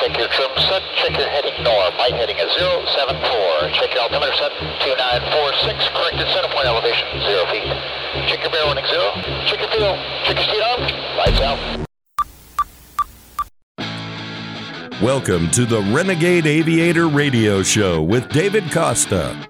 Check your trim set. Check your heading north. Light heading is 074. Check your altimeter set. 2946. Corrected center point elevation 0 feet. Check your bear warning 0. Check your fuel. Check your speed on. Lights out. Welcome to the Renegade Aviator Radio Show with David Costa.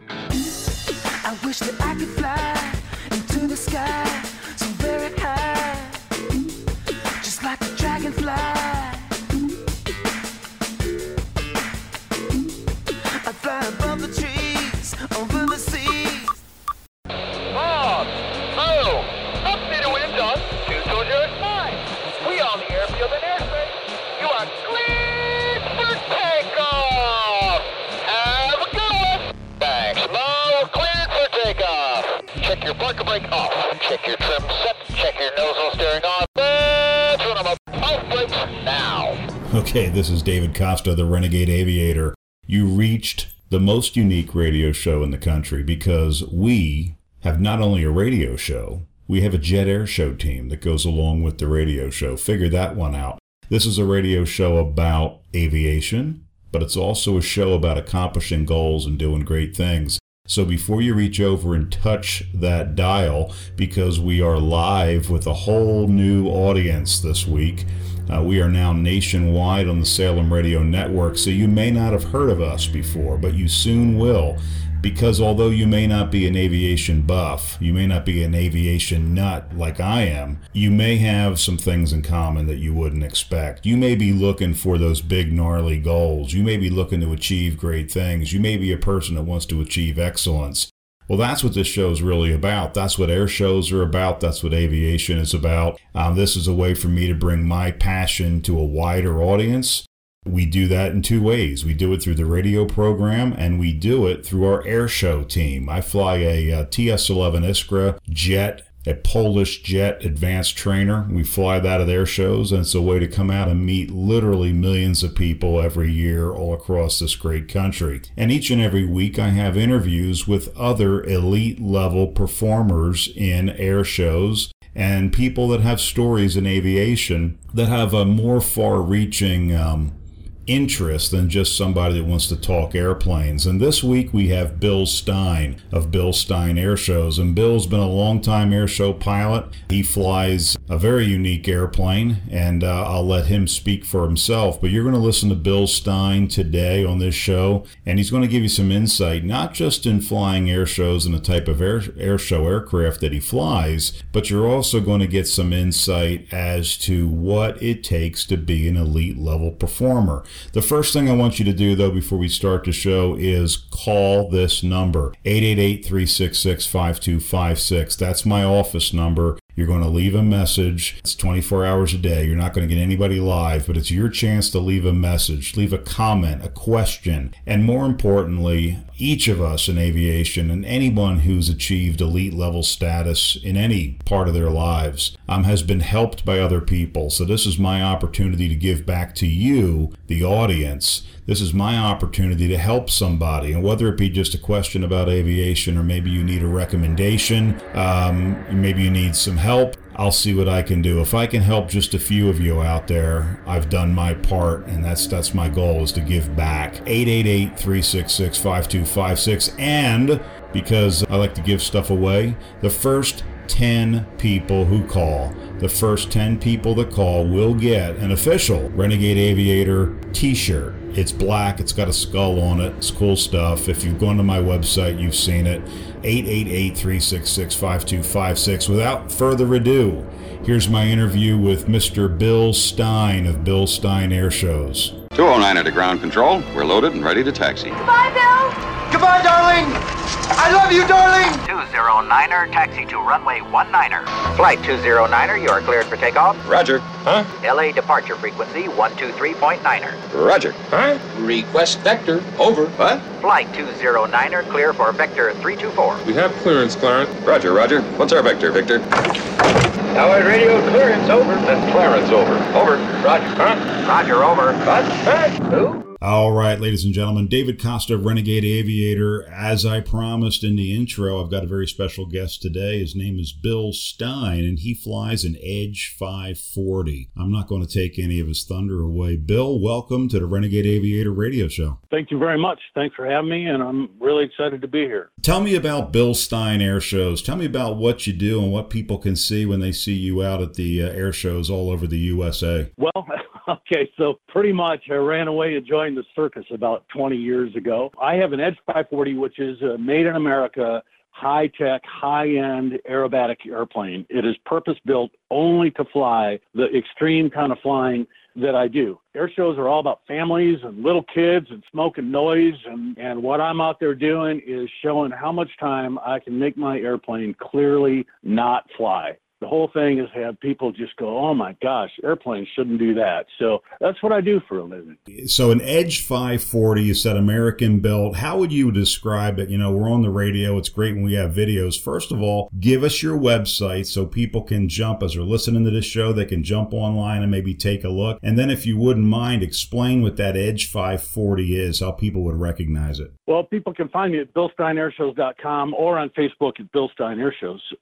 Okay, this is David Costa, the Renegade Aviator. You reached the most unique radio show in the country because we have not only a radio show, we have a jet air show team that goes along with the radio show. Figure that one out. This is a radio show about aviation, but it's also a show about accomplishing goals and doing great things. So before you reach over and touch that dial, because we are live with a whole new audience this week, uh, we are now nationwide on the Salem Radio Network, so you may not have heard of us before, but you soon will. Because although you may not be an aviation buff, you may not be an aviation nut like I am, you may have some things in common that you wouldn't expect. You may be looking for those big, gnarly goals. You may be looking to achieve great things. You may be a person that wants to achieve excellence. Well, that's what this show is really about. That's what air shows are about. That's what aviation is about. Um, this is a way for me to bring my passion to a wider audience. We do that in two ways. We do it through the radio program and we do it through our air show team. I fly a, uh TS 11 Iskra jet, a Polish jet advanced trainer. We fly that at air shows and it's a way to come out and meet literally millions of people every year all across this great country. And each and every week I have interviews with other elite level performers in air shows and people that have stories in aviation that have a more far reaching um, interest than just somebody that wants to talk airplanes. And this week we have Bill Stein of Bill Stein Air Shows. And Bill's been a long-time air show pilot. He flies a very unique airplane, and uh, I'll let him speak for himself. But you're going to listen to Bill Stein today on this show, and he's going to give you some insight, not just in flying air shows and the type of air, air show aircraft that he flies, but you're also going to get some insight as to what it takes to be an elite level performer. The first thing I want you to do, though, before we start the show is call this number 888 366 5256. That's my office number. You're going to leave a message. It's 24 hours a day. You're not going to get anybody live, but it's your chance to leave a message, leave a comment, a question, and more importantly, each of us in aviation and anyone who's achieved elite level status in any part of their lives um, has been helped by other people. So this is my opportunity to give back to you, the audience. This is my opportunity to help somebody, and whether it be just a question about aviation, or maybe you need a recommendation, um, maybe you need some help. I'll see what I can do. If I can help just a few of you out there, I've done my part, and that's that's my goal is to give back. 888-366-5256 and because I like to give stuff away, the first 10 people who call, the first 10 people that call will get an official Renegade Aviator t-shirt. It's black, it's got a skull on it. It's cool stuff. If you've gone to my website, you've seen it. 888-366-5256. Without further ado, here's my interview with Mr. Bill Stein of Bill Stein Air Shows. 209 to ground control. We're loaded and ready to taxi. Goodbye, Bill. Goodbye, darling. I love you, darling. 209er, taxi to runway 19er. Flight 209er, you are cleared for takeoff. Roger. Huh? LA departure frequency 123.9er. Roger. Huh? Request vector. Over. What? Flight 209er, clear for vector 324. We have clearance, Clarence. Roger, Roger. What's our vector, Victor? Howard radio clearance over. Then Clarence over. Over. Roger. Huh? Roger, over. What? Huh? Who? All right, ladies and gentlemen, David Costa of Renegade Aviator. As I promised in the intro, I've got a very special guest today. His name is Bill Stein, and he flies an Edge 540. I'm not going to take any of his thunder away. Bill, welcome to the Renegade Aviator radio show. Thank you very much. Thanks for having me, and I'm really excited to be here. Tell me about Bill Stein air shows. Tell me about what you do and what people can see when they see you out at the uh, air shows all over the USA. Well, okay, so pretty much I ran away to join the circus about 20 years ago. I have an Edge 540, which is a made in America, high tech, high end aerobatic airplane. It is purpose built only to fly the extreme kind of flying that I do. Air shows are all about families and little kids and smoke and noise. And, and what I'm out there doing is showing how much time I can make my airplane clearly not fly the whole thing is have people just go, oh my gosh, airplanes shouldn't do that. So that's what I do for a living. So an Edge 540, you said American built. How would you describe it? You know, we're on the radio. It's great when we have videos. First of all, give us your website so people can jump as they're listening to this show. They can jump online and maybe take a look. And then if you wouldn't mind, explain what that Edge 540 is, how people would recognize it. Well, people can find me at BillSteinAirshows.com or on Facebook at Bill Stein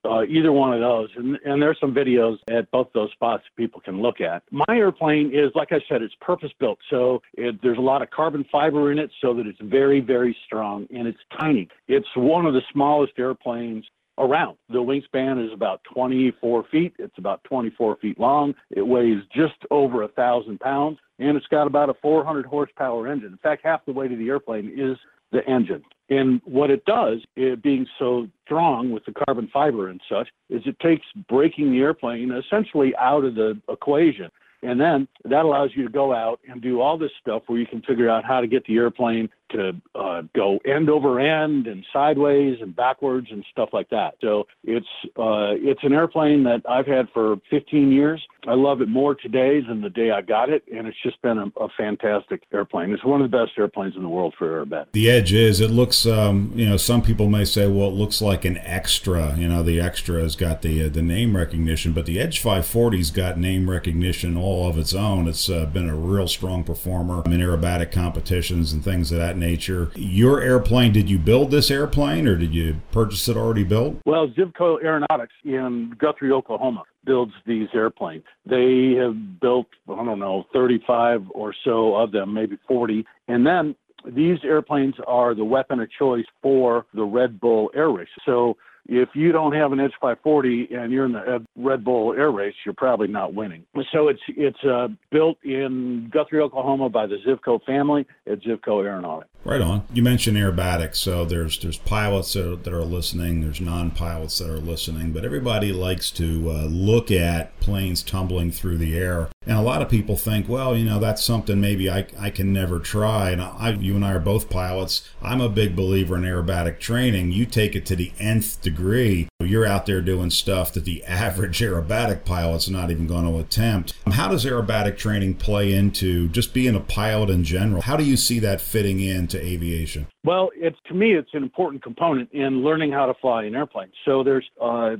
uh, either one of those. And, and there's some videos at both those spots people can look at. My airplane is, like I said, it's purpose built. So it, there's a lot of carbon fiber in it so that it's very, very strong and it's tiny. It's one of the smallest airplanes around. The wingspan is about 24 feet. It's about 24 feet long. It weighs just over a thousand pounds and it's got about a 400 horsepower engine. In fact, half the weight of the airplane is the engine. And what it does, it being so strong with the carbon fiber and such, is it takes breaking the airplane essentially out of the equation. And then that allows you to go out and do all this stuff where you can figure out how to get the airplane to uh, go end over end and sideways and backwards and stuff like that. So it's uh, it's an airplane that I've had for 15 years. I love it more today than the day I got it, and it's just been a, a fantastic airplane. It's one of the best airplanes in the world for airbat. The Edge is. It looks. Um, you know, some people may say, well, it looks like an extra. You know, the extra has got the uh, the name recognition, but the Edge 540's got name recognition all of its own. It's uh, been a real strong performer in aerobatic competitions and things of that nature. Your airplane, did you build this airplane or did you purchase it already built? Well, Zivco Aeronautics in Guthrie, Oklahoma builds these airplanes. They have built, I don't know, 35 or so of them, maybe 40. And then these airplanes are the weapon of choice for the Red Bull air race. So if you don't have an Edge 540 and you're in the Red Bull Air Race, you're probably not winning. So it's it's uh, built in Guthrie, Oklahoma, by the Zivco family at Zivco Aeronautics. Right on. You mentioned aerobatics, so there's there's pilots that are, that are listening, there's non-pilots that are listening, but everybody likes to uh, look at planes tumbling through the air, and a lot of people think, well, you know, that's something maybe I, I can never try. And I, you and I are both pilots. I'm a big believer in aerobatic training. You take it to the nth degree. You're out there doing stuff that the average aerobatic pilot's not even going to attempt. Um, how does aerobatic training play into just being a pilot in general? How do you see that fitting into aviation? Well, it's to me, it's an important component in learning how to fly an airplane. So there's uh,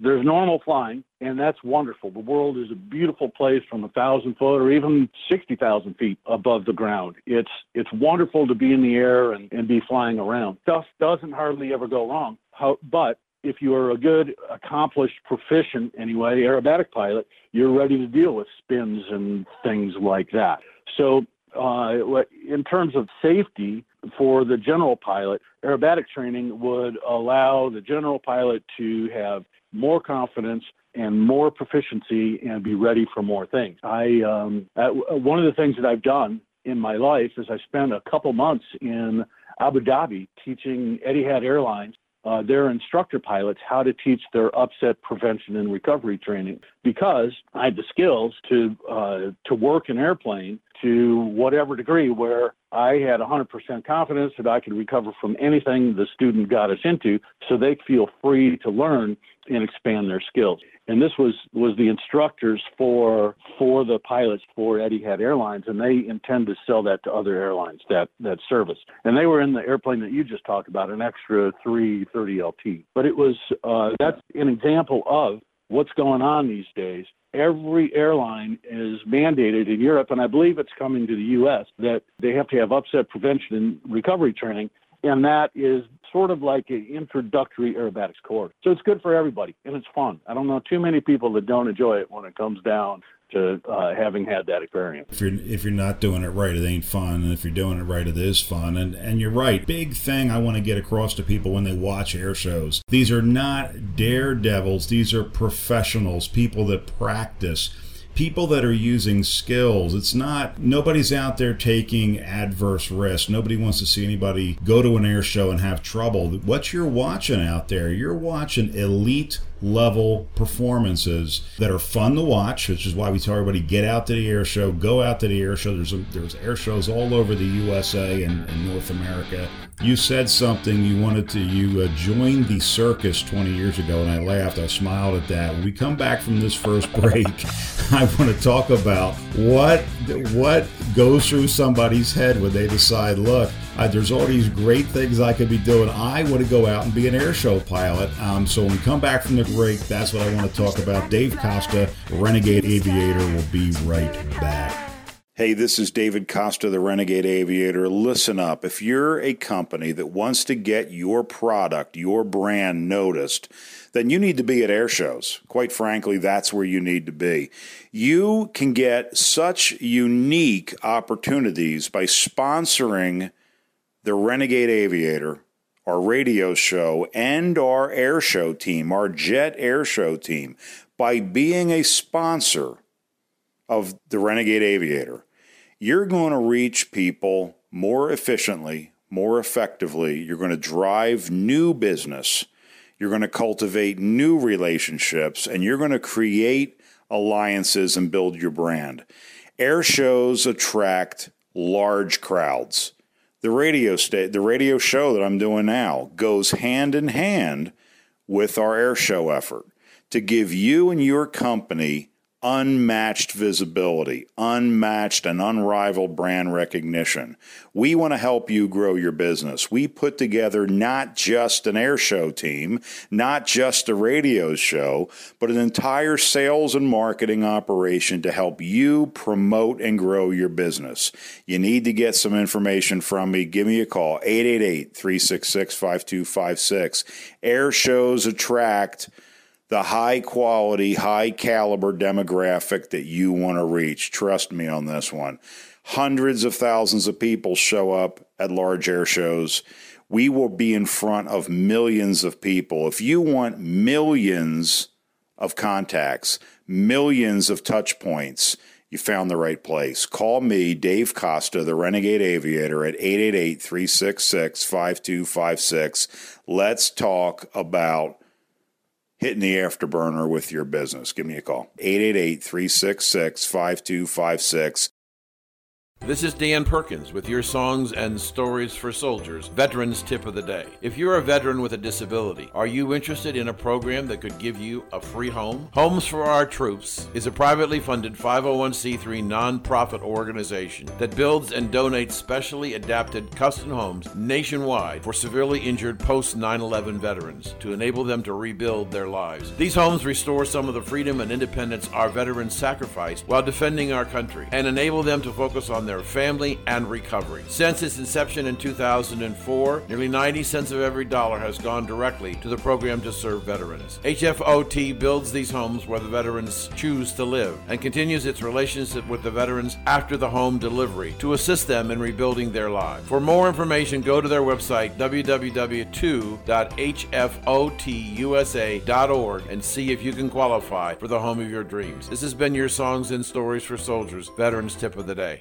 there's normal flying, and that's wonderful. The world is a beautiful place from a thousand foot or even sixty thousand feet above the ground. It's it's wonderful to be in the air and, and be flying around. Stuff doesn't hardly ever go wrong. How, but if you are a good, accomplished, proficient anyway aerobatic pilot, you're ready to deal with spins and things like that. So uh, in terms of safety for the general pilot, aerobatic training would allow the general pilot to have more confidence and more proficiency and be ready for more things. I um, one of the things that I've done in my life is I spent a couple months in Abu Dhabi teaching Etihad Airlines uh, their instructor pilots how to teach their upset prevention and recovery training because I had the skills to uh, to work an airplane to whatever degree where I had 100% confidence that I could recover from anything the student got us into so they feel free to learn and expand their skills. And this was, was the instructors for for the pilots for Etihad Airlines, and they intend to sell that to other airlines that that service. And they were in the airplane that you just talked about, an extra 330 LT. But it was uh, that's an example of what's going on these days every airline is mandated in Europe, and I believe it's coming to the U.S., that they have to have upset prevention and recovery training. And that is sort of like an introductory aerobatics course. So it's good for everybody and it's fun. I don't know too many people that don't enjoy it when it comes down to uh, having had that experience. If you're if you're not doing it right, it ain't fun, and if you're doing it right, it is fun. And and you're right. Big thing I want to get across to people when they watch air shows. These are not daredevils. These are professionals, people that practice people that are using skills. It's not, nobody's out there taking adverse risks. Nobody wants to see anybody go to an air show and have trouble. What you're watching out there, you're watching elite level performances that are fun to watch, which is why we tell everybody get out to the air show, go out to the air show. There's a, there's air shows all over the USA and, and North America. You said something you wanted to you uh, joined the circus 20 years ago, and I laughed. I smiled at that. When we come back from this first break, I want to talk about what what goes through somebody's head when they decide, look uh, there's all these great things I could be doing. I want to go out and be an air show pilot. Um, so when we come back from the break, that's what I want to talk about. Dave Costa, Renegade Aviator, will be right back. Hey, this is David Costa, the Renegade Aviator. Listen up. If you're a company that wants to get your product, your brand noticed, then you need to be at air shows. Quite frankly, that's where you need to be. You can get such unique opportunities by sponsoring the Renegade Aviator, our radio show, and our air show team, our jet air show team, by being a sponsor of the Renegade Aviator, you're going to reach people more efficiently, more effectively. You're going to drive new business. You're going to cultivate new relationships, and you're going to create alliances and build your brand. Air shows attract large crowds the radio state the radio show that I'm doing now goes hand in hand with our air show effort to give you and your company unmatched visibility, unmatched and unrivaled brand recognition. We want to help you grow your business. We put together not just an air show team, not just a radio show, but an entire sales and marketing operation to help you promote and grow your business. You need to get some information from me. Give me a call 888 366 5256. Air shows attract the high quality, high caliber demographic that you want to reach. Trust me on this one. Hundreds of thousands of people show up at large air shows. We will be in front of millions of people. If you want millions of contacts, millions of touch points, you found the right place. Call me, Dave Costa, the Renegade Aviator, at 888 366 5256. Let's talk about hitting the afterburner with your business. Give me a call. 888 366 5256. This is Dan Perkins with your songs and stories for soldiers, Veterans Tip of the Day. If you're a veteran with a disability, are you interested in a program that could give you a free home? Homes for Our Troops is a privately funded 501c3 nonprofit organization that builds and donates specially adapted custom homes nationwide for severely injured post 9 11 veterans to enable them to rebuild their lives. These homes restore some of the freedom and independence our veterans sacrificed while defending our country and enable them to focus on their family and recovery. Since its inception in 2004, nearly 90 cents of every dollar has gone directly to the program to serve veterans. HFOT builds these homes where the veterans choose to live and continues its relationship with the veterans after the home delivery to assist them in rebuilding their lives. For more information, go to their website www.hfotusa.org and see if you can qualify for the home of your dreams. This has been your Songs and Stories for Soldiers Veterans Tip of the Day.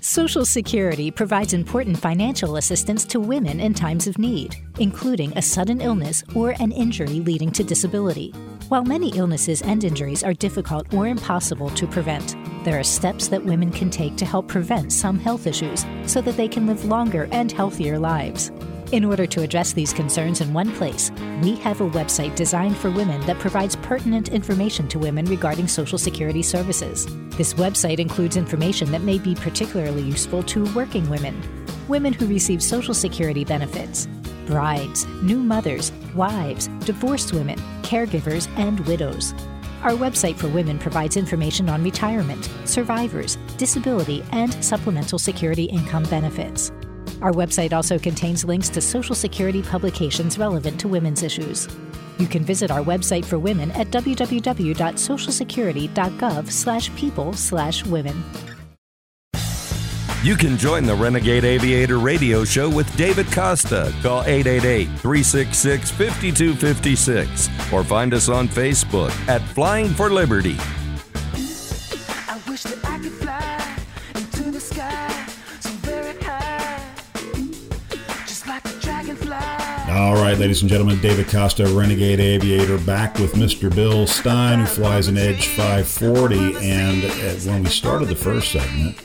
Social Security provides important financial assistance to women in times of need, including a sudden illness or an injury leading to disability. While many illnesses and injuries are difficult or impossible to prevent, there are steps that women can take to help prevent some health issues so that they can live longer and healthier lives. In order to address these concerns in one place, we have a website designed for women that provides pertinent information to women regarding Social Security services. This website includes information that may be particularly useful to working women, women who receive Social Security benefits, brides, new mothers, wives, divorced women, caregivers, and widows. Our website for women provides information on retirement, survivors, disability, and supplemental security income benefits. Our website also contains links to Social Security publications relevant to women's issues. You can visit our website for women at www.socialsecurity.gov/people/women. You can join the Renegade Aviator radio show with David Costa. Call 888 366 5256 or find us on Facebook at Flying for Liberty. All right, ladies and gentlemen, David Costa, Renegade Aviator, back with Mr. Bill Stein, who flies an Edge 540. And uh, when we started the first segment,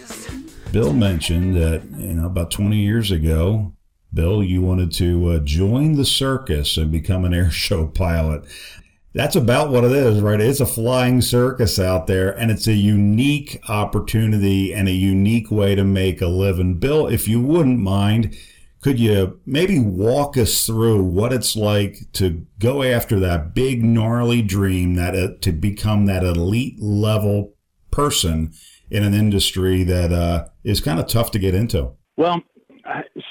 Bill mentioned that, you know, about 20 years ago, Bill, you wanted to uh, join the circus and become an air show pilot. That's about what it is, right? It's a flying circus out there, and it's a unique opportunity and a unique way to make a living. Bill, if you wouldn't mind, could you maybe walk us through what it's like to go after that big gnarly dream that uh, to become that elite level person in an industry that uh, is kind of tough to get into? Well,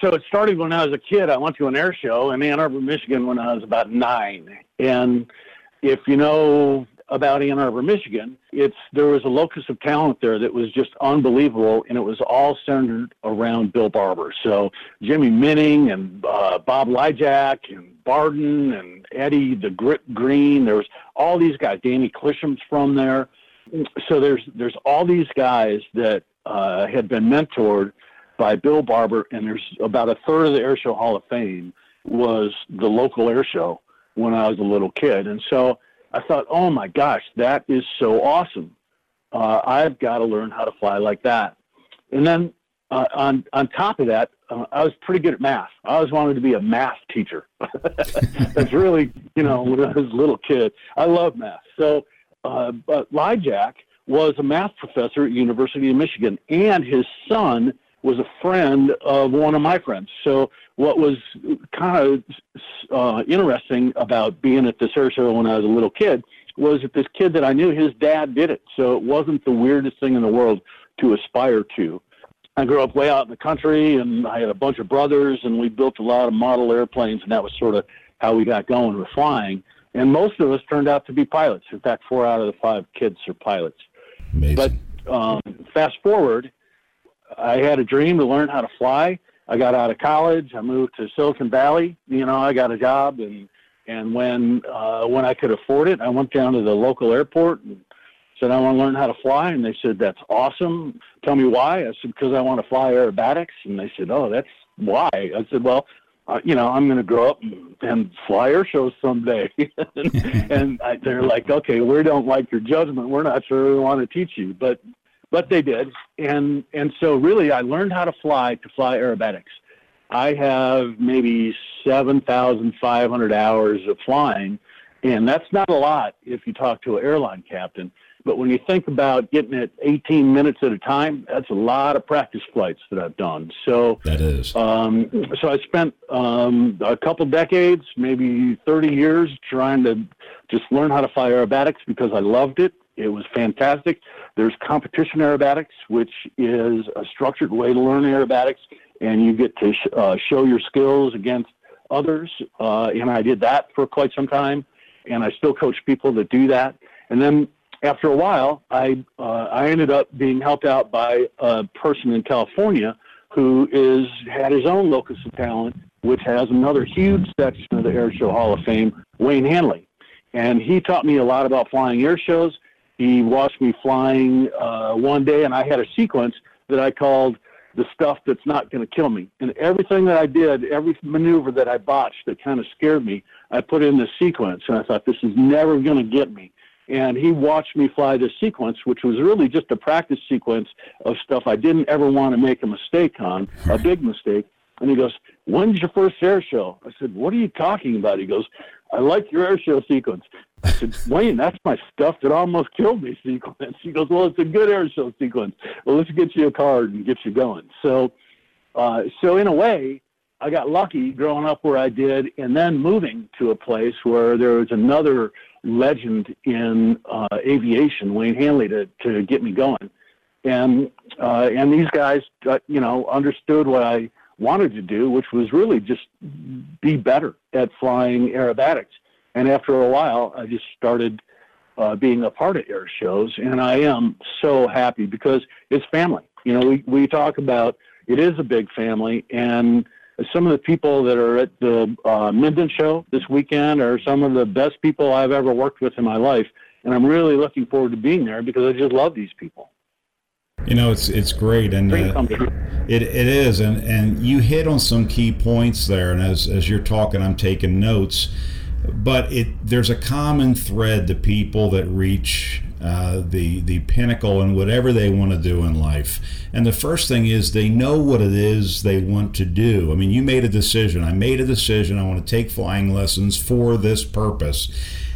so it started when I was a kid. I went to an air show in Ann Arbor, Michigan when I was about nine. And if you know about Ann Arbor, Michigan, it's there was a locus of talent there that was just unbelievable, and it was all centered around Bill Barber. So Jimmy Minning and uh, Bob Lyjak and Barden and Eddie the Grit Green. There was all these guys. Danny Clisham's from there. So there's there's all these guys that uh, had been mentored by Bill Barber, and there's about a third of the Air Show Hall of Fame was the local air show when I was a little kid, and so I thought, oh my gosh, that is so awesome. Uh, I've got to learn how to fly like that. And then uh, on on top of that, uh, I was pretty good at math. I always wanted to be a math teacher. That's really, you know, when I was a little kid, I love math. So, uh, but Lyjak was a math professor at University of Michigan, and his son was a friend of one of my friends. So what was kind of uh, interesting about being at this air show when I was a little kid was that this kid that I knew, his dad did it. So it wasn't the weirdest thing in the world to aspire to. I grew up way out in the country, and I had a bunch of brothers, and we built a lot of model airplanes, and that was sort of how we got going with flying. And most of us turned out to be pilots. In fact, four out of the five kids are pilots. Amazing. But um, fast forward, I had a dream to learn how to fly. I got out of college. I moved to Silicon Valley. You know, I got a job, and and when uh, when I could afford it, I went down to the local airport and said I want to learn how to fly. And they said that's awesome. Tell me why. I said because I want to fly aerobatics. And they said, oh, that's why. I said, well, uh, you know, I'm going to grow up and, and fly air shows someday. and and I, they're like, okay, we don't like your judgment. We're not sure we want to teach you, but but they did. And and so really, I learned how to fly to fly aerobatics. I have maybe seven thousand five hundred hours of flying, and that's not a lot if you talk to an airline captain. But when you think about getting it 18 minutes at a time, that's a lot of practice flights that I've done. So That is. um, so I spent um, a couple decades, maybe 30 years, trying to just learn how to fly aerobatics because I loved it. It was fantastic. There's competition aerobatics, which is a structured way to learn aerobatics, and you get to sh- uh, show your skills against others. Uh, and I did that for quite some time, and I still coach people that do that. And then after a while, I uh, I ended up being helped out by a person in California who is had his own locus of talent, which has another huge section of the Air Show Hall of Fame, Wayne Handley, and he taught me a lot about flying air shows. He watched me flying uh, one day, and I had a sequence that I called the stuff that's not going to kill me. And everything that I did, every maneuver that I botched that kind of scared me, I put in this sequence, and I thought this is never going to get me and he watched me fly this sequence, which was really just a practice sequence of stuff I didn't ever want to make a mistake on, a big mistake. And he goes, "When's your first air show?" I said, "What are you talking about?" He goes, "I like your air show sequence." I said, "Wayne, that's my stuff that almost killed me sequence." He goes, "Well, it's a good air show sequence. Well, let's get you a card and get you going." So, uh, so in a way, I got lucky growing up where I did, and then moving to a place where there was another legend in uh, aviation, Wayne Handley, to to get me going, and uh, and these guys, uh, you know, understood what I wanted to do, which was really just be better at flying aerobatics. And after a while, I just started uh, being a part of air shows, and I am so happy because it's family. You know, we we talk about it is a big family, and some of the people that are at the uh, Minden show this weekend are some of the best people I've ever worked with in my life, and I'm really looking forward to being there because I just love these people. You know, it's it's great, and uh, it it is, and and you hit on some key points there. And as as you're talking, I'm taking notes. But it there's a common thread to people that reach uh, the the pinnacle in whatever they want to do in life. And the first thing is they know what it is they want to do. I mean, you made a decision. I made a decision. I want to take flying lessons for this purpose.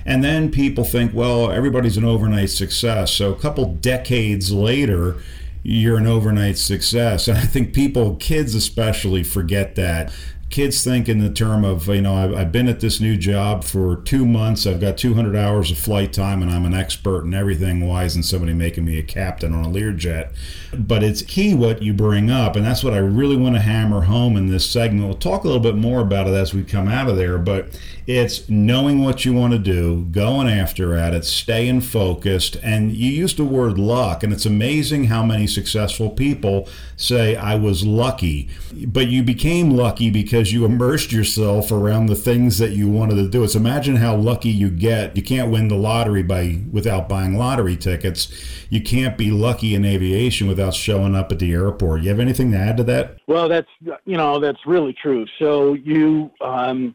And then people think, well, everybody's an overnight success. So a couple decades later, you're an overnight success. And I think people, kids especially, forget that. Kids think in the term of you know I've, been at this new job for two months. I've got 200 hours of flight time and i'm an expert in everything. Why isn't somebody making me a captain on a learjet? But it's key what you bring up. And that's what i really want to hammer home in this segment. We'll talk a little bit more about it as we come out of there. But it's knowing what you want to do going after at it staying focused and you used the word luck and it's amazing how many successful people say i was lucky but you became lucky because you immersed yourself around the things that you wanted to do. It's imagine how lucky you get. You can't win the lottery by without buying lottery tickets. You can't be lucky in aviation without showing up at the airport. You have anything to add to that? Well, that's you know that's really true. So you, um,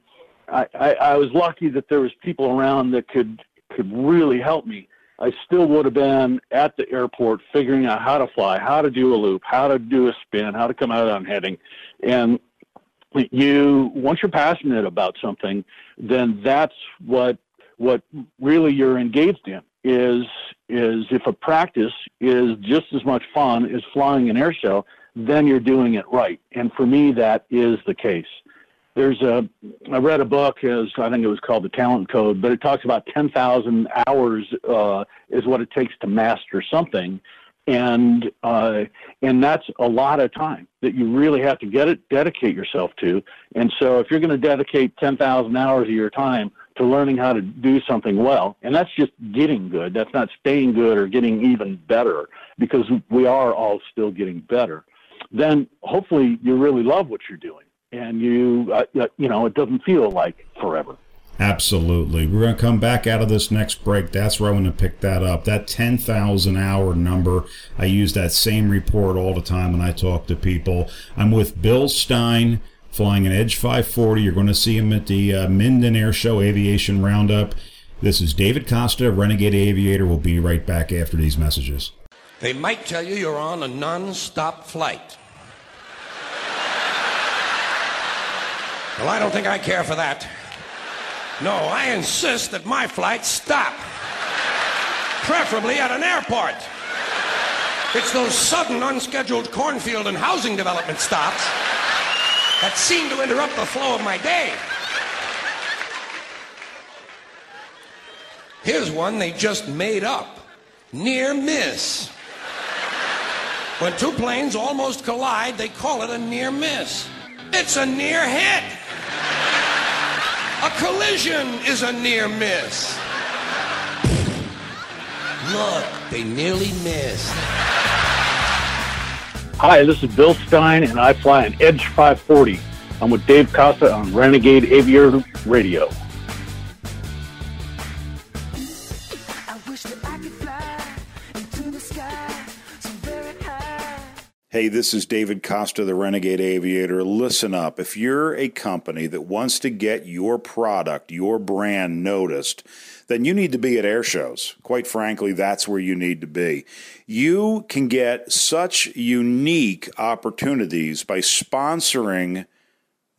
I, I, I was lucky that there was people around that could could really help me. I still would have been at the airport figuring out how to fly, how to do a loop, how to do a spin, how to come out on heading. And you once you're passionate about something, then that's what what really you're engaged in is is if a practice is just as much fun as flying an air show, then you're doing it right. And for me, that is the case. There's a I read a book as I think it was called the Talent Code, but it talks about 10,000 hours uh, is what it takes to master something and uh, and that's a lot of time that you really have to get it dedicate yourself to. And so, if you're going to dedicate ten thousand hours of your time to learning how to do something well, and that's just getting good. That's not staying good or getting even better, because we are all still getting better. Then hopefully you really love what you're doing, and you uh, you know it doesn't feel like forever. Absolutely. We're going to come back out of this next break. That's where I'm going to pick that up. That 10,000 hour number, I use that same report all the time when I talk to people. I'm with Bill Stein flying an Edge 540. You're going to see him at the uh, Minden Air Show Aviation Roundup. This is David Costa, Renegade Aviator. We'll be right back after these messages. They might tell you you're on a non stop flight. Well, I don't think I care for that. No, I insist that my flights stop. Preferably at an airport. It's those sudden, unscheduled cornfield and housing development stops that seem to interrupt the flow of my day. Here's one they just made up near miss. When two planes almost collide, they call it a near miss. It's a near hit. A collision is a near miss. Look, they nearly missed. Hi, this is Bill Stein, and I fly an Edge 540. I'm with Dave Costa on Renegade Aviator Radio. Hey, this is David Costa, the Renegade Aviator. Listen up. If you're a company that wants to get your product, your brand noticed, then you need to be at air shows. Quite frankly, that's where you need to be. You can get such unique opportunities by sponsoring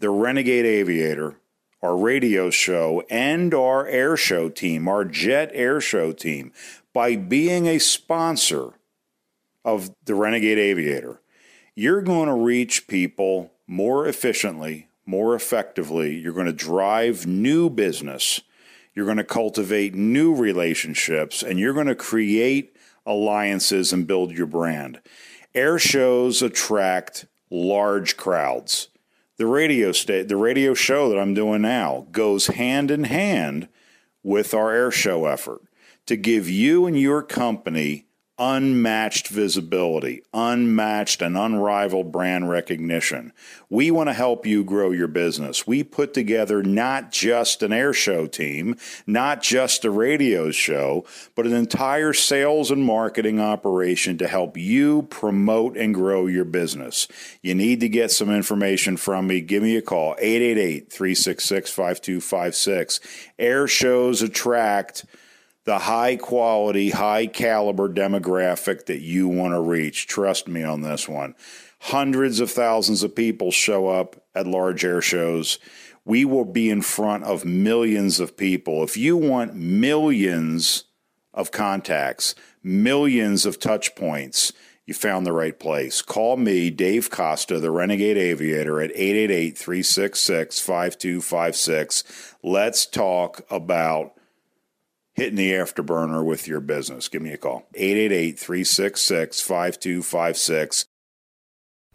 the Renegade Aviator, our radio show, and our air show team, our jet air show team, by being a sponsor of the Renegade Aviator you're going to reach people more efficiently, more effectively. You're going to drive new business. you're going to cultivate new relationships, and you're going to create alliances and build your brand. Air shows attract large crowds. The radio sta- the radio show that I'm doing now goes hand in hand with our air show effort to give you and your company unmatched visibility, unmatched and unrivaled brand recognition. We want to help you grow your business. We put together not just an air show team, not just a radio show, but an entire sales and marketing operation to help you promote and grow your business. You need to get some information from me. Give me a call 888 366 5256. Air shows attract the high quality, high caliber demographic that you want to reach. Trust me on this one. Hundreds of thousands of people show up at large air shows. We will be in front of millions of people. If you want millions of contacts, millions of touch points, you found the right place. Call me, Dave Costa, the Renegade Aviator, at 888 366 5256. Let's talk about hitting the afterburner with your business. Give me a call. 888 366 5256.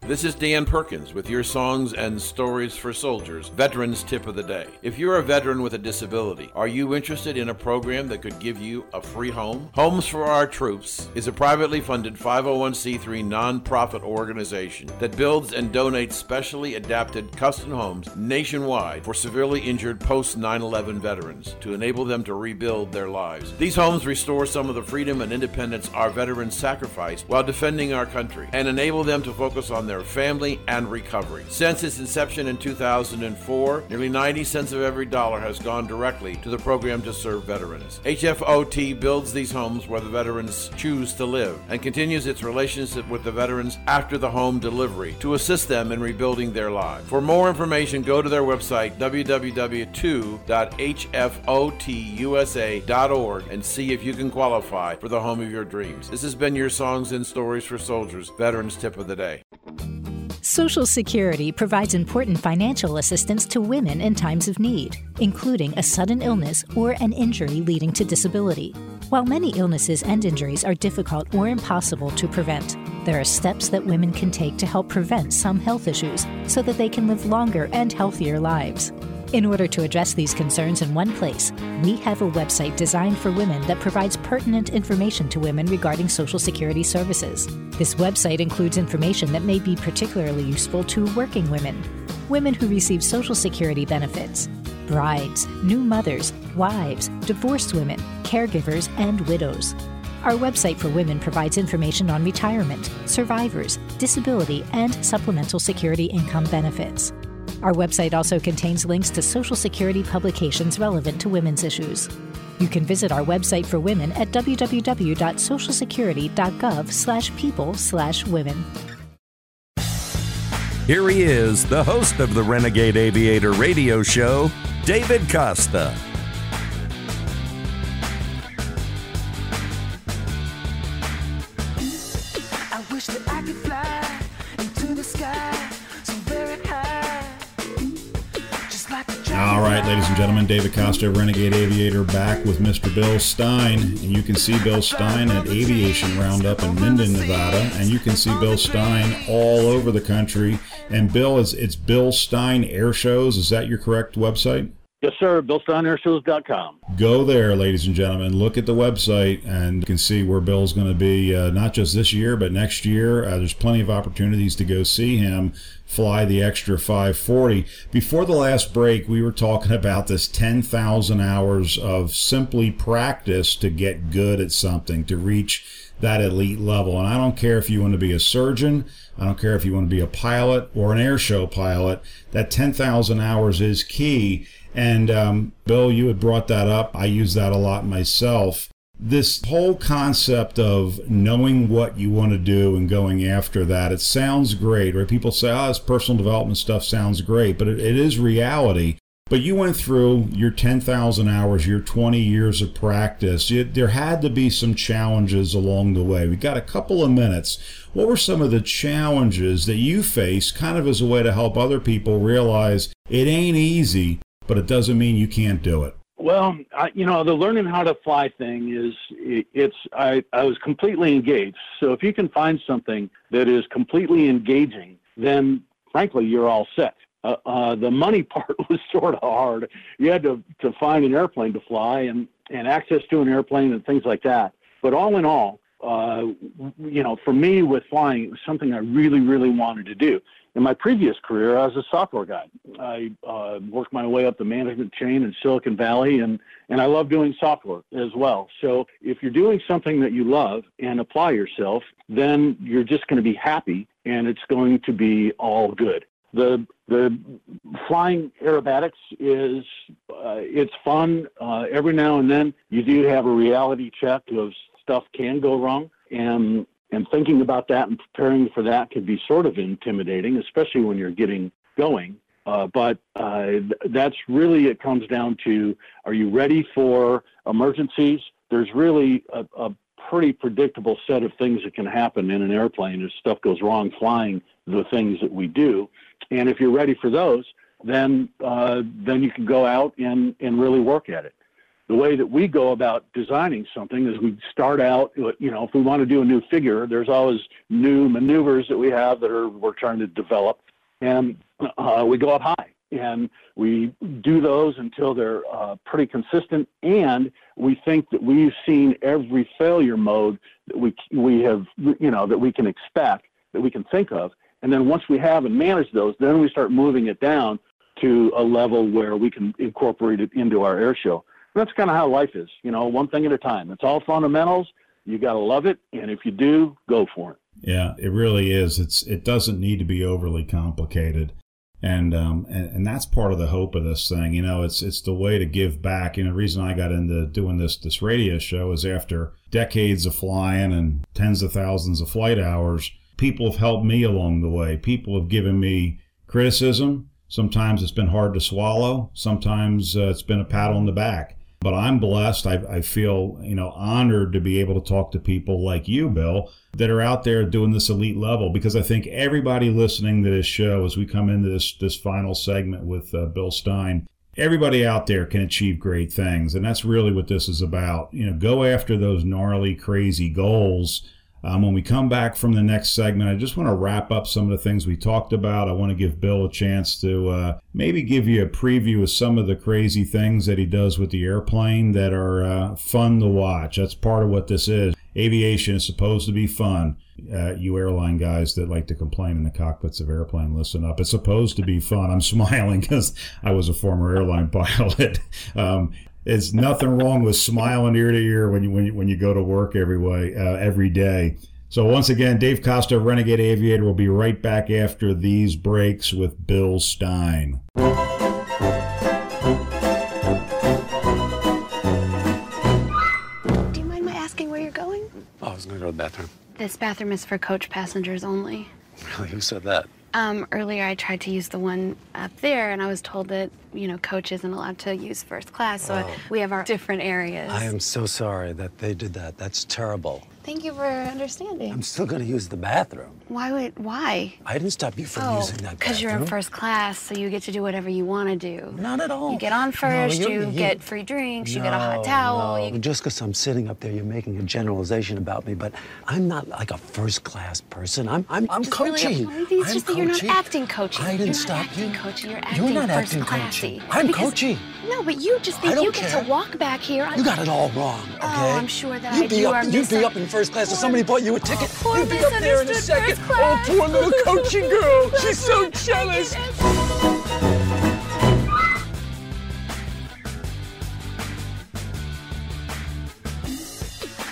This is Dan Perkins with your songs and stories for soldiers, Veterans Tip of the Day. If you're a veteran with a disability, are you interested in a program that could give you a free home? Homes for Our Troops is a privately funded 501c3 nonprofit organization that builds and donates specially adapted custom homes nationwide for severely injured post 9 11 veterans to enable them to rebuild their lives. These homes restore some of the freedom and independence our veterans sacrificed while defending our country and enable them to focus on their family and recovery. Since its inception in 2004, nearly 90 cents of every dollar has gone directly to the program to serve veterans. HFOT builds these homes where the veterans choose to live and continues its relationship with the veterans after the home delivery to assist them in rebuilding their lives. For more information, go to their website www.hfotusa.org and see if you can qualify for the home of your dreams. This has been your Songs and Stories for Soldiers Veterans Tip of the Day. Social Security provides important financial assistance to women in times of need, including a sudden illness or an injury leading to disability. While many illnesses and injuries are difficult or impossible to prevent, there are steps that women can take to help prevent some health issues so that they can live longer and healthier lives. In order to address these concerns in one place, we have a website designed for women that provides pertinent information to women regarding Social Security services. This website includes information that may be particularly useful to working women, women who receive Social Security benefits, brides, new mothers, wives, divorced women, caregivers, and widows. Our website for women provides information on retirement, survivors, disability, and supplemental security income benefits. Our website also contains links to Social Security publications relevant to women's issues. You can visit our website for women at www.socialsecurity.gov/people/women. Here he is, the host of the Renegade Aviator radio show, David Costa. Ladies and gentlemen, David Costa, Renegade Aviator, back with Mr. Bill Stein. And you can see Bill Stein at Aviation Roundup in Minden, Nevada. And you can see Bill Stein all over the country. And Bill, is it's Bill Stein Air Shows. Is that your correct website? Yes, sir. BillSteinAirShows.com. Go there, ladies and gentlemen. Look at the website, and you can see where Bill's going to be uh, not just this year, but next year. Uh, there's plenty of opportunities to go see him fly the extra 540. Before the last break, we were talking about this 10,000 hours of simply practice to get good at something, to reach that elite level. And I don't care if you want to be a surgeon, I don't care if you want to be a pilot or an air show pilot, that 10,000 hours is key. And um, Bill, you had brought that up. I use that a lot myself. This whole concept of knowing what you want to do and going after that, it sounds great, right? People say, oh, this personal development stuff sounds great, but it, it is reality. But you went through your 10,000 hours, your 20 years of practice. You, there had to be some challenges along the way. We got a couple of minutes. What were some of the challenges that you faced, kind of as a way to help other people realize it ain't easy, but it doesn't mean you can't do it? Well, I, you know, the learning how to fly thing is it, it's I, I was completely engaged. So if you can find something that is completely engaging, then frankly you're all set. Uh, uh, the money part was sort of hard. You had to to find an airplane to fly and and access to an airplane and things like that. But all in all, uh, you know, for me with flying, it was something I really, really wanted to do. In my previous career, I was a software guy. I uh, worked my way up the management chain in Silicon Valley, and, and I love doing software as well. So if you're doing something that you love and apply yourself, then you're just going to be happy, and it's going to be all good. The the flying aerobatics is uh, it's fun. Uh, every now and then, you do have a reality check of stuff can go wrong, and and thinking about that and preparing for that can be sort of intimidating, especially when you're getting going. Uh, but uh, that's really it comes down to: Are you ready for emergencies? There's really a, a pretty predictable set of things that can happen in an airplane if stuff goes wrong flying the things that we do. And if you're ready for those, then uh, then you can go out and, and really work at it the way that we go about designing something is we start out, you know, if we want to do a new figure, there's always new maneuvers that we have that are we're trying to develop, and uh, we go up high and we do those until they're uh, pretty consistent, and we think that we've seen every failure mode that we we have, you know, that we can expect, that we can think of, and then once we have and manage those, then we start moving it down to a level where we can incorporate it into our air show that's kind of how life is, you know, one thing at a time. It's all fundamentals. You got to love it. And if you do, go for it. Yeah, it really is. It's It doesn't need to be overly complicated. And, um, and and that's part of the hope of this thing. You know, it's it's the way to give back. You know, the reason I got into doing this this radio show is after decades of flying and tens of thousands of flight hours, people have helped me along the way. People have given me criticism. Sometimes it's been hard to swallow. Sometimes uh, it's been a pat on the back. But I'm blessed. I, I feel, you know, honored to be able to talk to people like you, Bill, that are out there doing this elite level because I think everybody listening to this show as we come into this this final segment with uh, Bill Stein, everybody out there can achieve great things and that's really what this is about. You know, go after those gnarly crazy goals um, when we come back from the next segment, I just want to wrap up some of the things we talked about. I want to give Bill a chance to uh, maybe give you a preview of some of the crazy things that he does with the airplane that are uh, fun to watch. That's part of what this is. Aviation is supposed to be fun. Uh, you airline guys that like to complain in the cockpits of airplane, listen up. It's supposed to be fun. I'm smiling because I was a former airline pilot. Um, there's nothing wrong with smiling ear to ear when you when you, when you go to work every way uh, every day. So once again, Dave Costa, Renegade Aviator, will be right back after these breaks with Bill Stein. Do you mind my asking where you're going? Oh, I was going to go to the bathroom. This bathroom is for coach passengers only. Really? Who said that? Um, earlier I tried to use the one up there, and I was told that you know coach isn't allowed to use first class, so Oh. we have our different areas. I am so sorry that they did that. That's terrible. Thank you for understanding. I'm still going to use the bathroom. Why would why? I didn't stop you from oh, using that bathroom. because you're in first class, so you get to do whatever you want to do. Not at all. You get on first, you- you, you- get free drinks, you get a hot towel. no. You... Just because I'm sitting up there, you're making a generalization about me, but I'm not like a first class person. I'm I'm, I'm really coaching. things, I'm just that you're not coaching. acting coaching. I didn't you're stop you. coaching. You're acting You're not acting classy. coaching. I'm Because- coaching. No, but you just think you get to walk back here. You got it all wrong, oh, okay? Oh, I'm sure that you'd I do. up, You'd be up in first class if somebody bought you a ticket. Oh, poor you'd be up there in a second. Oh, poor little coaching girl. She's so jealous.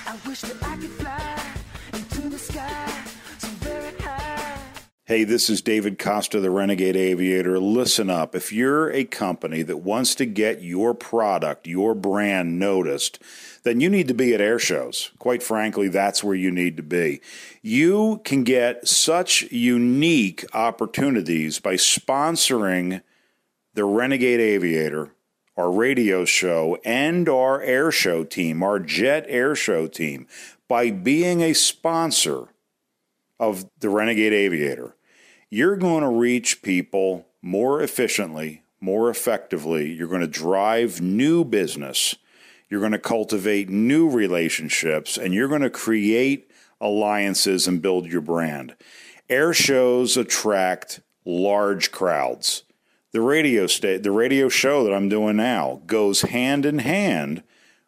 I wish that I could fly into the sky so very high. Hey, this is David Costa, the Renegade Aviator. Listen up. If you're a company that wants to get your product, your brand noticed, then you need to be at air shows. Quite frankly, that's where you need to be. You can get such unique opportunities by sponsoring the Renegade Aviator, our radio show, and our air show team, our jet air show team, by being a sponsor of the Renegade Aviator. You're going to reach people more efficiently, more effectively. You're going to drive new business. You're going to cultivate new relationships and you're going to create alliances and build your brand. Air shows attract large crowds. The radio sta- the radio show that I'm doing now goes hand in hand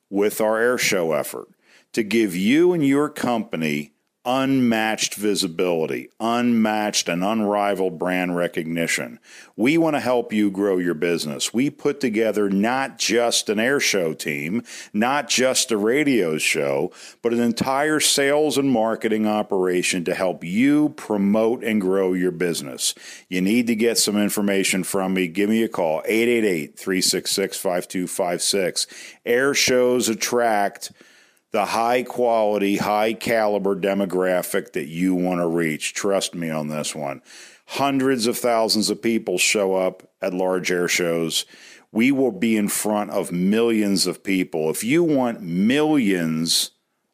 with our air show effort to give you and your company unmatched visibility, unmatched and unrivaled brand recognition. We want to help you grow your business. We put together not just an air show team, not just a radio show, but an entire sales and marketing operation to help you promote and grow your business. You need to get some information from me. Give me a call 888 366 5256. Air shows attract the high quality, high caliber demographic that you want to reach. Trust me on this one. Hundreds of thousands of people show up at large air shows. We will be in front of millions of people. If you want millions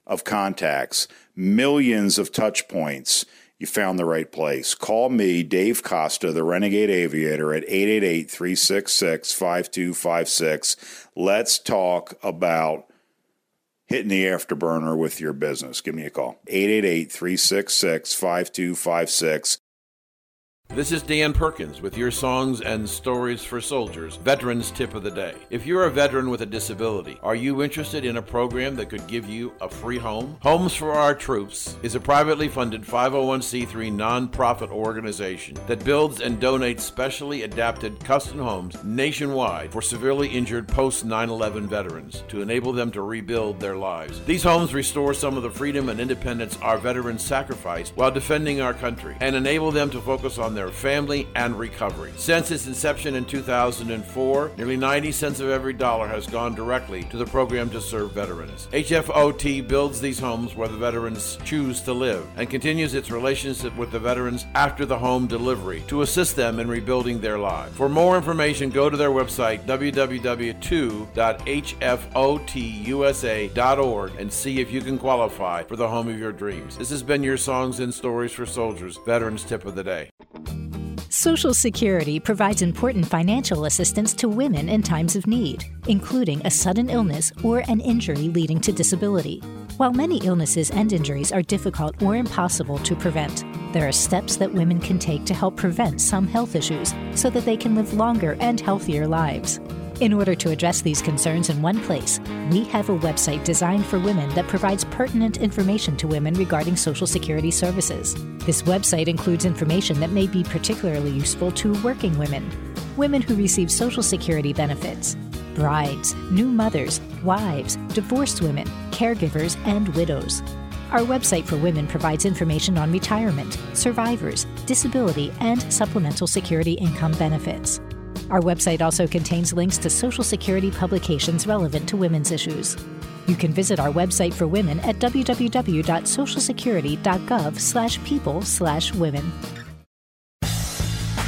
of contacts, millions of touch points, you found the right place. Call me, Dave Costa, the Renegade Aviator, at 888 366 5256. Let's talk about hitting the afterburner with your business. Give me a call. 888 366 5256. This is Dan Perkins with your songs and stories for soldiers, Veterans Tip of the Day. If you're a veteran with a disability, are you interested in a program that could give you a free home? Homes for Our Troops is a privately funded 501c3 nonprofit organization that builds and donates specially adapted custom homes nationwide for severely injured post 9 11 veterans to enable them to rebuild their lives. These homes restore some of the freedom and independence our veterans sacrificed while defending our country and enable them to focus on their family and recovery. Since its inception in 2004, nearly 90 cents of every dollar has gone directly to the program to serve veterans. HFOT builds these homes where the veterans choose to live and continues its relationship with the veterans after the home delivery to assist them in rebuilding their lives. For more information, go to their website www.hfotusa.org and see if you can qualify for the home of your dreams. This has been your Songs and Stories for Soldiers Veterans Tip of the Day. Social Security provides important financial assistance to women in times of need, including a sudden illness or an injury leading to disability. While many illnesses and injuries are difficult or impossible to prevent, there are steps that women can take to help prevent some health issues so that they can live longer and healthier lives. In order to address these concerns in one place, we have a website designed for women that provides pertinent information to women regarding Social Security services. This website includes information that may be particularly useful to working women, women who receive Social Security benefits, brides, new mothers, wives, divorced women, caregivers, and widows. Our website for women provides information on retirement, survivors, disability, and supplemental security income benefits. Our website also contains links to Social Security publications relevant to women's issues. You can visit our website for women at www.socialsecurity.gov/people/women.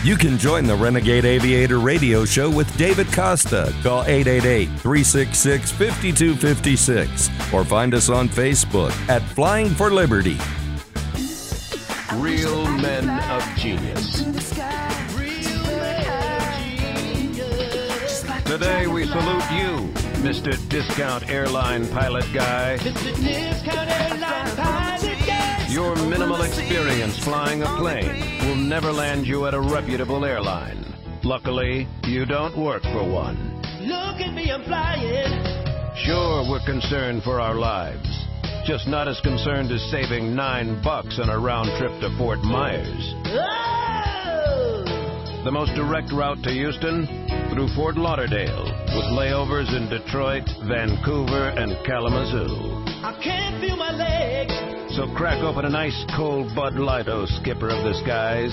You can join the Renegade Aviator radio show with David Costa. Call 888 366 5256 or find us on Facebook at Flying for Liberty. Real men of genius. Today we salute you, Mr. Discount Airline Pilot Guy. Mr. Discount Airline Pilot Guy. Your minimal experience flying a plane will never land you at a reputable airline. Luckily, you don't work for one. Look at me, I'm flying. Sure, we're concerned for our lives. Just not as concerned as saving nine bucks on a round trip to Fort Myers. Oh! The most direct route to Houston? Through Fort Lauderdale, with layovers in Detroit, Vancouver, and Kalamazoo. I can't feel my legs. So crack open an ice cold Bud Light, oh skipper of the skies.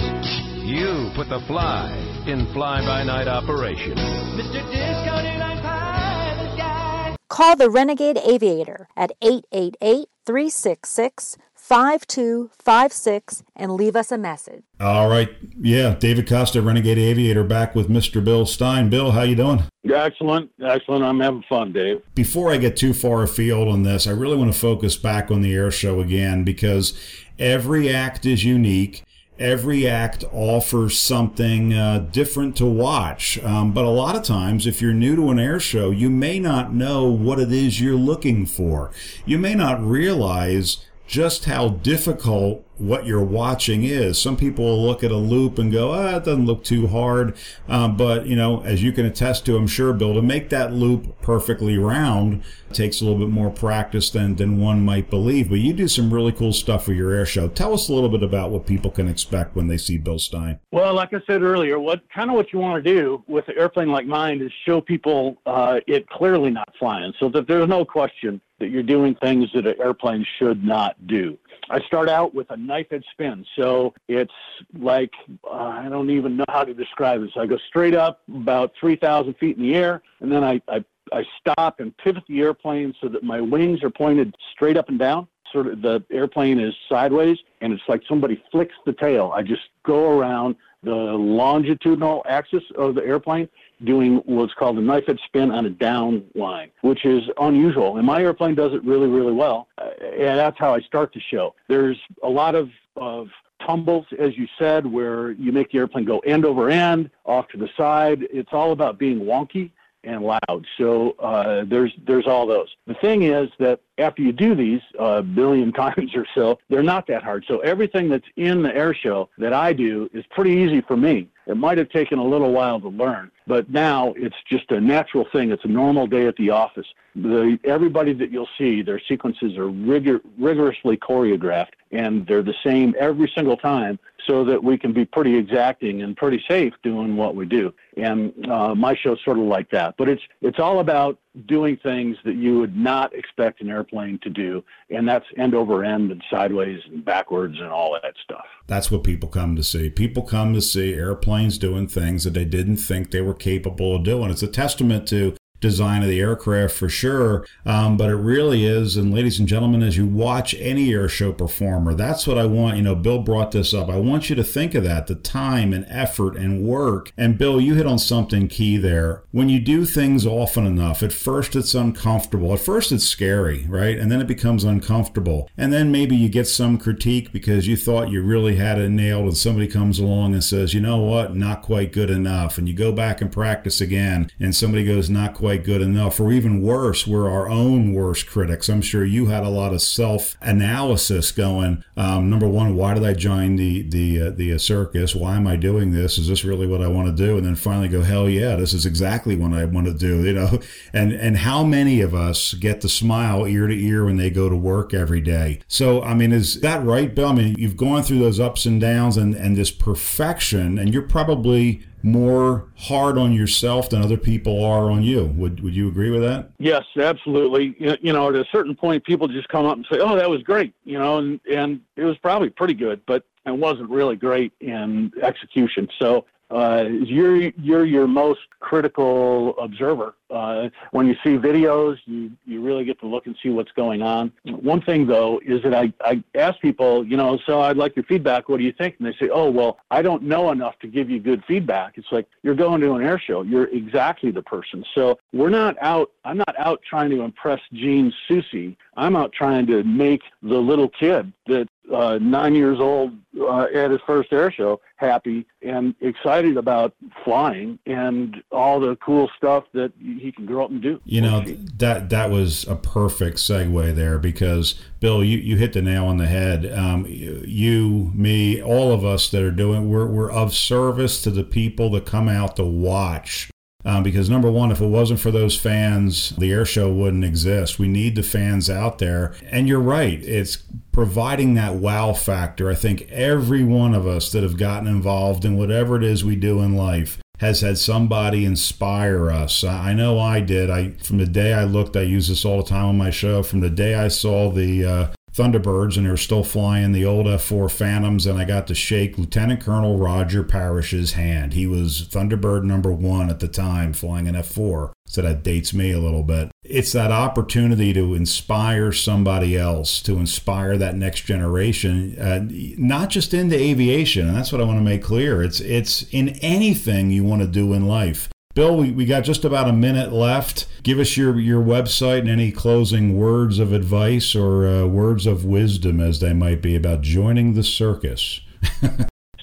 You put the fly in fly by night operation. Mr. Discount Airline Pilot Guy. Call the Renegade Aviator at 888 366 5256 and leave us a message. All right. Yeah, David Costa, Renegade Aviator, back with Mr. Bill Stein. Bill, how you doing? Excellent, excellent. I'm having fun, Dave. Before I get too far afield on this, I really want to focus back on the air show again because every act is unique. every act offers something uh, different to watch. Um, but a lot of times, if you're new to an air show, you may not know what it is you're looking for. You may not realize just how difficult what you're watching is. Some people will look at a loop and go, ah, it doesn't look too hard. Um, but, you know, as you can attest to, I'm sure, Bill, to make that loop perfectly round takes a little bit more practice than, than one might believe. But you do some really cool stuff for your air show. Tell us a little bit about what people can expect when they see Bill Stein. Well, like I said earlier, what kind of what you want to do with an airplane like mine is show people uh, it clearly not flying so that there's no question that you're doing things that an airplane should not do. I start out with a knife edge spin. So it's like, uh, I don't even know how to describe this. I go straight up about 3,000 feet in the air, and then I, I, I stop and pivot the airplane so that my wings are pointed straight up and down. Sort of the airplane is sideways, and it's like somebody flicks the tail. I just go around the longitudinal axis of the airplane doing what's called a knife edge spin on a down line, which is unusual. And my airplane does it really, really well. Uh, and that's how I start the show. There's a lot of, of tumbles, as you said, where you make the airplane go end over end, off to the side. It's all about being wonky and loud. So uh, there's there's all those. The thing is that after you do these a uh, billion times or so, they're not that hard. So everything that's in the air show that I do is pretty easy for me. It might have taken a little while to learn, but now it's just a natural thing. It's a normal day at the office. The, everybody that you'll see, their sequences are rigor, rigorously choreographed, and they're the same every single time so that we can be pretty exacting and pretty safe doing what we do. And uh, my show's sort of like that. But it's it's all about doing things that you would not expect an airplane to do, and that's end over end and sideways and backwards and all that stuff. That's what people come to see. People come to see airplanes doing things that they didn't think they were capable of doing. It's a testament to design of the aircraft for sure. Um, but it really is. And ladies and gentlemen, as you watch any air show performer, that's what I want. You know, Bill brought this up. I want you to think of that the time and effort and work. And Bill, you hit on something key there. When you do things often enough, at first it's uncomfortable. At first it's scary, right? And then it becomes uncomfortable. And then maybe you get some critique because you thought you really had it nailed and somebody comes along and says, you know what, not quite good enough. And you go back and practice again and somebody goes, not quite quite good enough, or even worse, we're our own worst critics. I'm sure you had a lot of self analysis going. Um, number one, why did I join the the uh, the circus? Why am I doing this? Is this really what I want to do? And then finally go, hell yeah, this is exactly what I want to do. You know, and and how many of us get the smile ear to ear when they go to work every day? So I mean, is that right, Bill? I mean, you've gone through those ups and downs and and this perfection, and you're probably more hard on yourself than other people are on you. Would would you agree with that? Yes, absolutely. You know, at a certain point, people just come up and say, "Oh, that was great," you know, and and it was probably pretty good, but it wasn't really great in execution. So uh, you're you're your most critical observer. Uh, when you see videos, you you really get to look and see what's going on. One thing though is that I I ask people, you know, so I'd like your feedback. What do you think? And they say, oh well, I don't know enough to give you good feedback. It's like you're going to an air show. You're exactly the person. So we're not out. I'm not out trying to impress Gene Soucy. I'm out trying to make the little kid that uh, nine years old uh, at his first air show, happy and excited about flying and all the cool stuff that he can grow up and do. You know that that was a perfect segue there because Bill, you, you hit the nail on the head. Um, you, me, all of us that are doing, we're we're of service to the people that come out to watch um, because number one, if it wasn't for those fans, the air show wouldn't exist. We need the fans out there. And you're right, it's providing that wow factor. I think every one of us that have gotten involved in whatever it is we do in life has had somebody inspire us. I know I did. I from the day I looked, I use this all the time on my show. From the day I saw the uh, Thunderbirds, and they were still flying the old F 4 Phantoms, and I got to shake Lieutenant Colonel Roger Parrish's hand. He was Thunderbird number one at the time, flying an F 4. So that dates me a little bit. It's that opportunity to inspire somebody else, to inspire that next generation, uh, not just into aviation, and that's what I want to make clear. It's it's in anything you want to do in life. Bill, we, we got just about a minute left. Give us your, your website and any closing words of advice or uh, words of wisdom, as they might be, about joining the circus.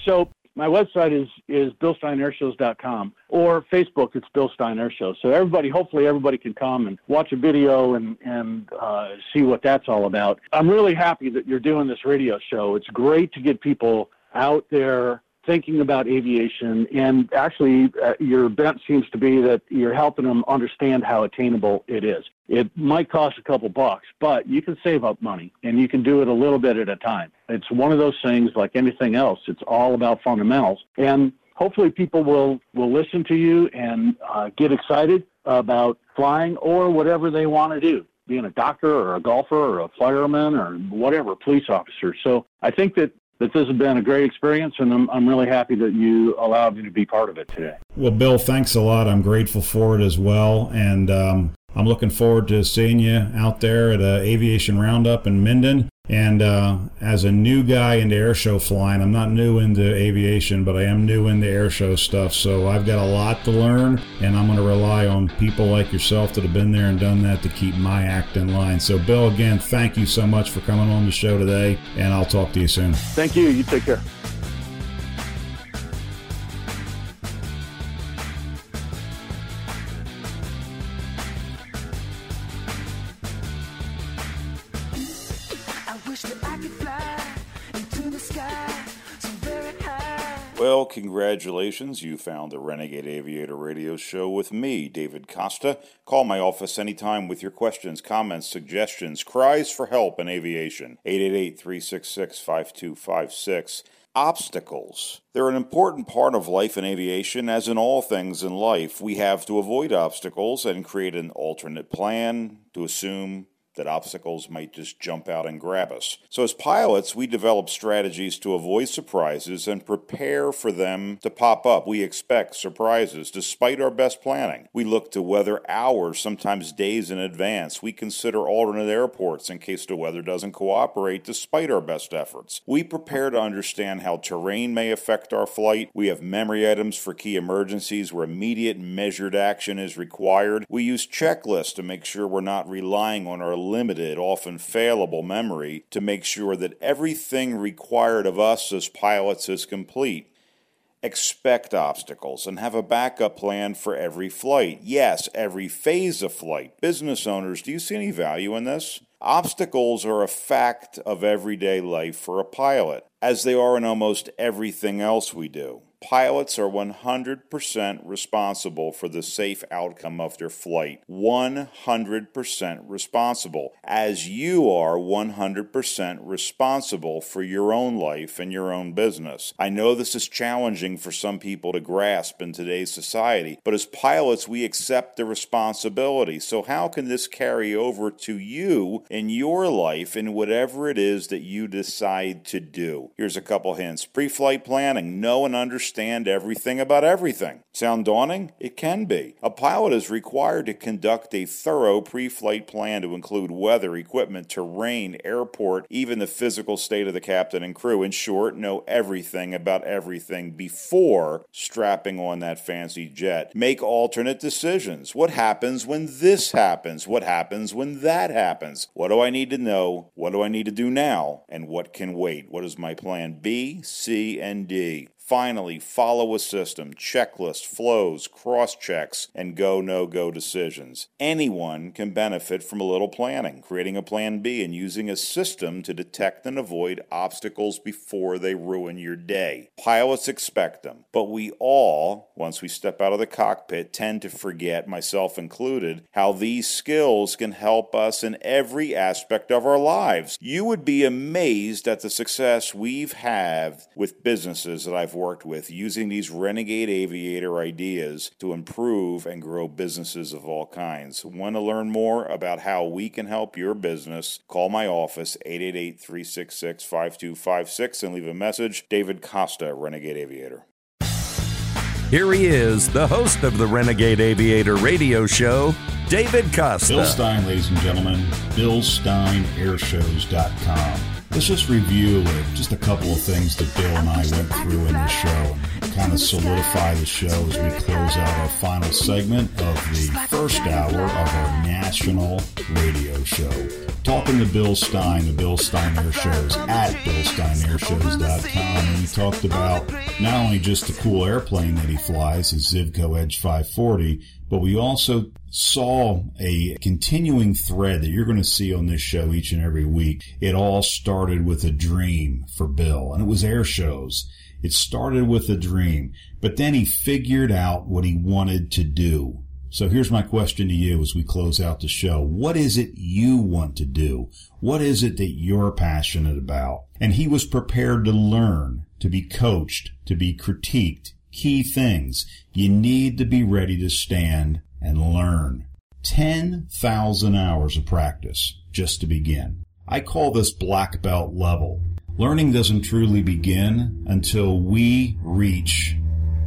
So my website is is billsteinairshows.com or Facebook. It's Bill Stein Air Show. So everybody, hopefully, everybody can come and watch a video and and uh, see what that's all about. I'm really happy that you're doing this radio show. It's great to get people out there thinking about aviation and actually uh, your bent seems to be that you're helping them understand how attainable it is. It might cost a couple bucks but you can save up money and you can do it a little bit at a time. It's one of those things like anything else it's all about fundamentals and hopefully people will will listen to you and uh, get excited about flying or whatever they want to do being a doctor or a golfer or a fireman or whatever police officer. So i think that that this has been a great experience, and I'm, I'm really happy that you allowed me to be part of it today. Well, Bill, thanks a lot. I'm grateful for it as well. And um, I'm looking forward to seeing you out there at a Aviation Roundup in Minden. And uh, as a new guy into airshow flying, I'm not new into aviation, but I am new into airshow stuff. So I've got a lot to learn, and I'm going to rely on people like yourself that have been there and done that to keep my act in line. So, Bill, again, thank you so much for coming on the show today, and I'll talk to you soon. Thank you. You take care. Well, congratulations. You found the Renegade Aviator radio show with me, David Costa. Call my office anytime with your questions, comments, suggestions, cries for help in aviation. 888 366 5256. Obstacles. They're an important part of life in aviation, as in all things in life. We have to avoid obstacles and create an alternate plan to assume that obstacles might just jump out and grab us. So, as pilots, we develop strategies to avoid surprises and prepare for them to pop up. We expect surprises despite our best planning. We look to weather hours, sometimes days in advance. We consider alternate airports in case the weather doesn't cooperate despite our best efforts. We prepare to understand how terrain may affect our flight. We have memory items for key emergencies where immediate measured action is required. We use checklists to make sure we're not relying on our limited, often failable memory to make sure that everything required of us as pilots is complete. Expect obstacles and have a backup plan for every flight. Yes, every phase of flight. Business owners, do you see any value in this? Obstacles are a fact of everyday life for a pilot, as they are in almost everything else we do. Pilots are 100% responsible for the safe outcome of their flight. 100% responsible. As you are 100% responsible for your own life and your own business. I know this is challenging for some people to grasp in today's society, but as pilots, we accept the responsibility. So, how can this carry over to you in your life in whatever it is that you decide to do? Here's a couple hints pre flight planning, know and understand understand everything about everything. Sound daunting? It can be. A pilot is required to conduct a thorough pre flight plan to include weather, equipment, terrain, airport, even the physical state of the captain and crew. In short, know everything about everything before strapping on that fancy jet. Make alternate decisions. What happens when this happens? What happens when that happens? What do I need to know? What do I need to do now? And what can wait? What is my plan B, C, and D? Finally, follow a system, checklist, flows, cross checks, and go no go decisions. Anyone can benefit from a little planning, creating a plan B, and using a system to detect and avoid obstacles before they ruin your day. Pilots expect them, but we all, once we step out of the cockpit, tend to forget, myself included, how these skills can help us in every aspect of our lives. You would be amazed at the success we've had with businesses that I've worked with using these renegade aviator ideas to improve and grow businesses of all kinds. Want to learn more about how we can help your business? Call my office 888 366 5256 and leave a message. David Costa, Renegade Aviator. Here he is, the host of the Renegade Aviator radio show, David Costa. Bill Stein, ladies and gentlemen, BillSteinAirshows.com. Let's just review uh, just a couple of things that Bill and I went through in the show. And kind of solidify the show as we close out our final segment of the first hour of our national radio show. Talking to Bill Stein, the Bill Stein Air Shows at BillSteinAirShows.com. And we talked about not only just the cool airplane that he flies, his Zivko Edge 540, but we also saw a continuing thread that you're going to see on this show each and every week. It all started with a dream for Bill, and it was air shows. It started with a dream, but then he figured out what he wanted to do. So here's my question to you as we close out the show. What is it you want to do? What is it that you're passionate about? And he was prepared to learn, to be coached, to be critiqued. Key things. You need to be ready to stand and learn. 10,000 hours of practice just to begin. I call this black belt level. Learning doesn't truly begin until we reach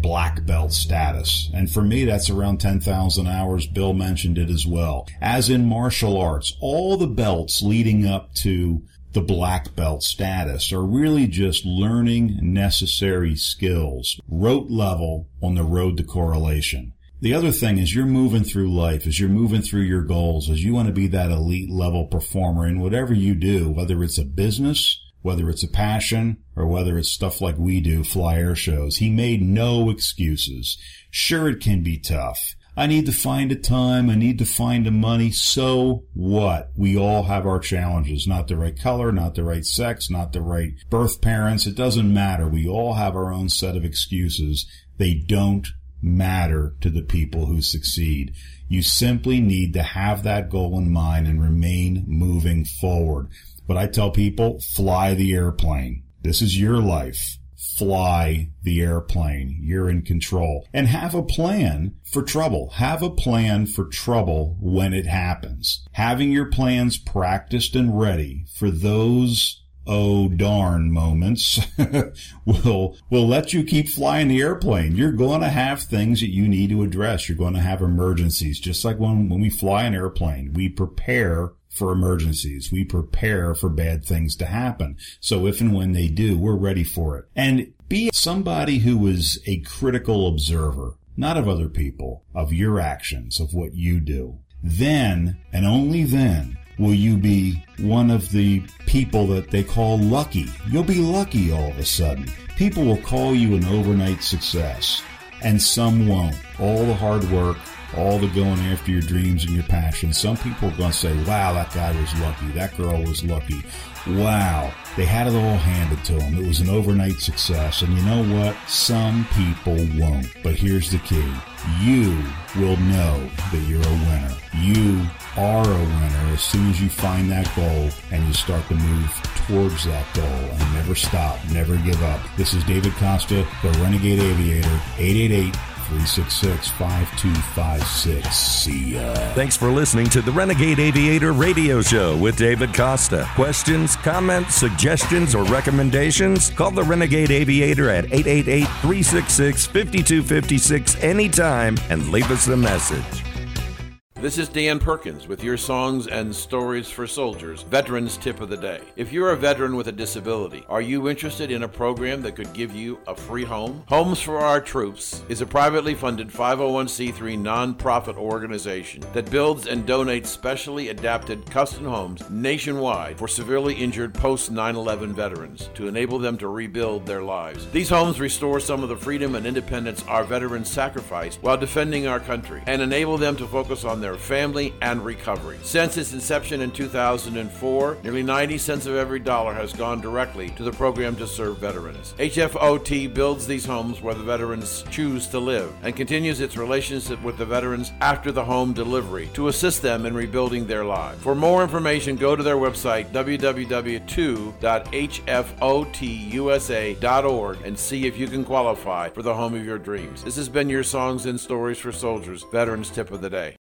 black belt status. And for me, that's around 10,000 hours. Bill mentioned it as well. As in martial arts, all the belts leading up to the black belt status are really just learning necessary skills, rote level on the road to correlation. The other thing is you're moving through life, as you're moving through your goals, as you want to be that elite level performer in whatever you do, whether it's a business, whether it's a passion, or whether it's stuff like we do, fly air shows. He made no excuses. Sure, it can be tough. I need to find a time. I need to find the money. So what? We all have our challenges. Not the right color, not the right sex, not the right birth parents. It doesn't matter. We all have our own set of excuses. They don't matter to the people who succeed. You simply need to have that goal in mind and remain moving forward. But I tell people, fly the airplane. This is your life. Fly the airplane. You're in control. And have a plan for trouble. Have a plan for trouble when it happens. Having your plans practiced and ready for those oh darn moments will will let you keep flying the airplane. You're going to have things that you need to address. You're going to have emergencies. Just like when when we fly an airplane, we prepare for emergencies. We prepare for bad things to happen. So if and when they do, we're ready for it. And be somebody who is a critical observer, not of other people, of your actions, of what you do. Then, and only then, will you be one of the people that they call lucky. You'll be lucky all of a sudden. People will call you an overnight success, and some won't. All the hard work, all the going after your dreams and your passions. Some people are going to say, wow, that guy was lucky. That girl was lucky. Wow. They had it all handed to them. It was an overnight success. And you know what? Some people won't. But here's the key. You will know that you're a winner. You are a winner as soon as you find that goal and you start to move towards that goal and never stop, never give up. This is David Costa, the Renegade Aviator, 888 366 5256. See ya. Thanks for listening to the Renegade Aviator Radio Show with David Costa. Questions, comments, suggestions, or recommendations? Call the Renegade Aviator at 888 366 5256 anytime and leave us a message. This is Dan Perkins with your songs and stories for soldiers, Veterans Tip of the Day. If you're a veteran with a disability, are you interested in a program that could give you a free home? Homes for Our Troops is a privately funded 501c3 nonprofit organization that builds and donates specially adapted custom homes nationwide for severely injured post 9 11 veterans to enable them to rebuild their lives. These homes restore some of the freedom and independence our veterans sacrificed while defending our country and enable them to focus on their family and recovery. Since its inception in 2004, nearly 90 cents of every dollar has gone directly to the program to serve veterans. HFOT builds these homes where the veterans choose to live and continues its relationship with the veterans after the home delivery to assist them in rebuilding their lives. For more information, go to their website www.hfotusa.org and see if you can qualify for the home of your dreams. This has been your Songs and Stories for Soldiers Veterans Tip of the Day.